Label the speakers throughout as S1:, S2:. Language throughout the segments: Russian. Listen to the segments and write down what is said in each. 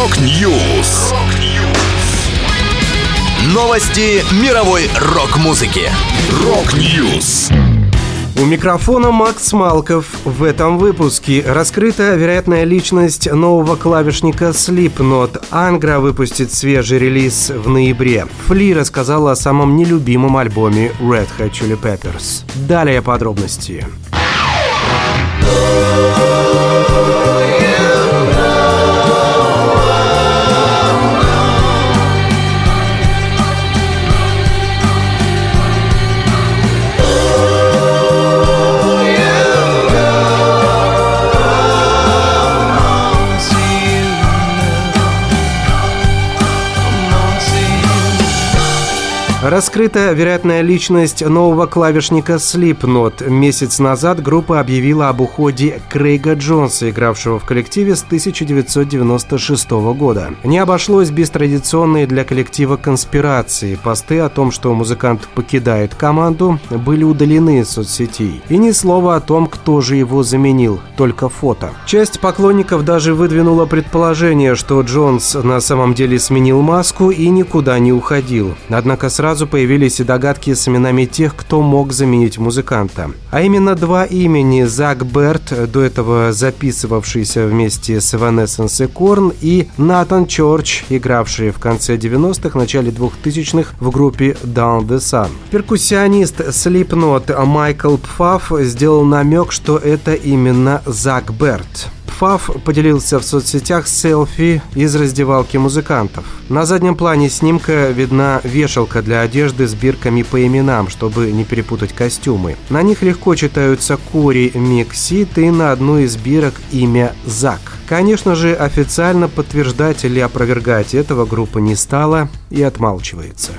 S1: Rock News. Новости мировой рок-музыки. Rock News.
S2: У микрофона Макс Малков. В этом выпуске раскрыта вероятная личность нового клавишника Slipknot. Angra выпустит свежий релиз в ноябре. Flea рассказал о самом нелюбимом альбоме Red Hot Chili Peppers. Далее подробности. Раскрыта вероятная личность нового клавишника Slipknot. Месяц назад группа объявила об уходе Крейга Джонса, игравшего в коллективе с 1996 года. Не обошлось без традиционной для коллектива конспирации. Посты о том, что музыкант покидает команду, были удалены из соцсетей. И ни слова о том, кто же его заменил, только фото. Часть поклонников даже выдвинула предположение, что Джонс на самом деле сменил маску и никуда не уходил. Однако сразу сразу появились и догадки с именами тех, кто мог заменить музыканта. А именно два имени – Зак Берт, до этого записывавшийся вместе с Evanescence и Корн, и Натан Чорч, игравший в конце 90-х, начале 2000-х в группе Down the Sun. Перкуссионист Slipknot Майкл Пфаф сделал намек, что это именно Зак Берт. Фаф поделился в соцсетях селфи из раздевалки музыкантов. На заднем плане снимка видна вешалка для одежды с бирками по именам, чтобы не перепутать костюмы. На них легко читаются Кори Миксит и на одну из бирок имя Зак. Конечно же, официально подтверждать или опровергать этого группа не стала и отмалчивается.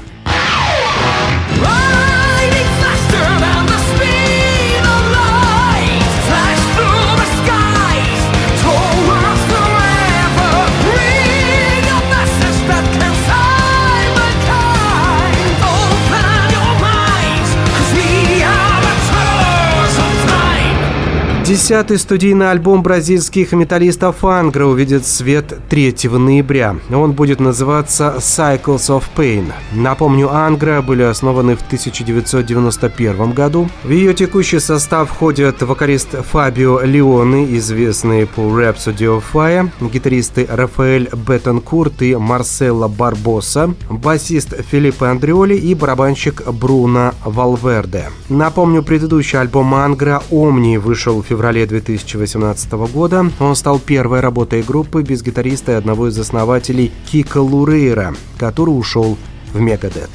S2: Десятый студийный альбом бразильских металлистов Ангра увидит свет 3 ноября. Он будет называться Cycles of Pain. Напомню, Ангра были основаны в 1991 году. В ее текущий состав входят вокалист Фабио Леоне, известный по Rhapsody of Fire, гитаристы Рафаэль Беттенкурт и Марсело Барбоса, басист Филиппо Андреоли и барабанщик Бруно Валверде. Напомню, предыдущий альбом Ангра «Омни» вышел в феврале феврале 2018 года он стал первой работой группы без гитариста и одного из основателей Кика Лурейра, который ушел в Мегадет.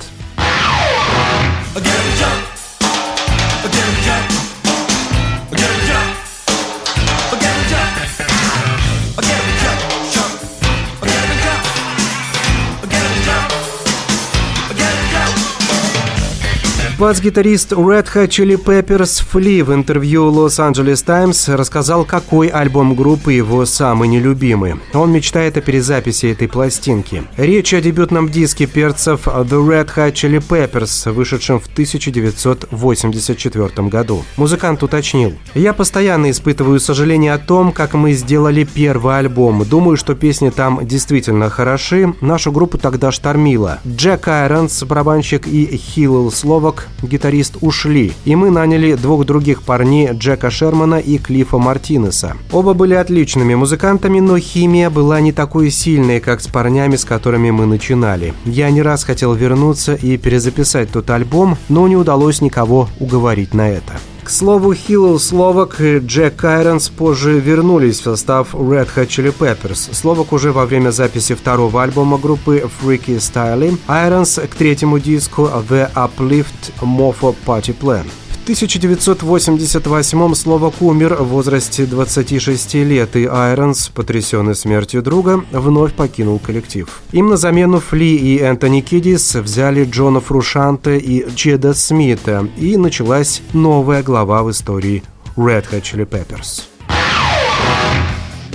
S2: Бас-гитарист Red Hot Chili Peppers Фли в интервью Los Angeles Times рассказал, какой альбом группы его самый нелюбимый. Он мечтает о перезаписи этой пластинки. Речь о дебютном диске перцев The Red Hot Chili Peppers, вышедшем в 1984 году. Музыкант уточнил. «Я постоянно испытываю сожаление о том, как мы сделали первый альбом. Думаю, что песни там действительно хороши. Нашу группу тогда штормило. Джек Айронс, барабанщик и Хиллл Словак гитарист, ушли, и мы наняли двух других парней Джека Шермана и Клиффа Мартинеса. Оба были отличными музыкантами, но химия была не такой сильной, как с парнями, с которыми мы начинали. Я не раз хотел вернуться и перезаписать тот альбом, но не удалось никого уговорить на это. К слову, Хиллл Словак и Джек Кайронс позже вернулись в состав Red Hot Chili Peppers. Словак уже во время записи второго альбома группы Freaky Style, Айронс к третьему диску The Uplift Mofo Party Plan. 1988-м Словак умер в возрасте 26 лет, и Айронс, потрясенный смертью друга, вновь покинул коллектив. Им на замену Фли и Энтони Кидис взяли Джона Фрушанте и Чеда Смита, и началась новая глава в истории Red Hot Chili Peppers.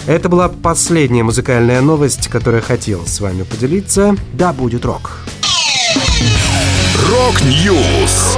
S2: Это была последняя музыкальная новость, которую хотел с вами поделиться. Да, будет рок.
S1: Рок-Ньюс.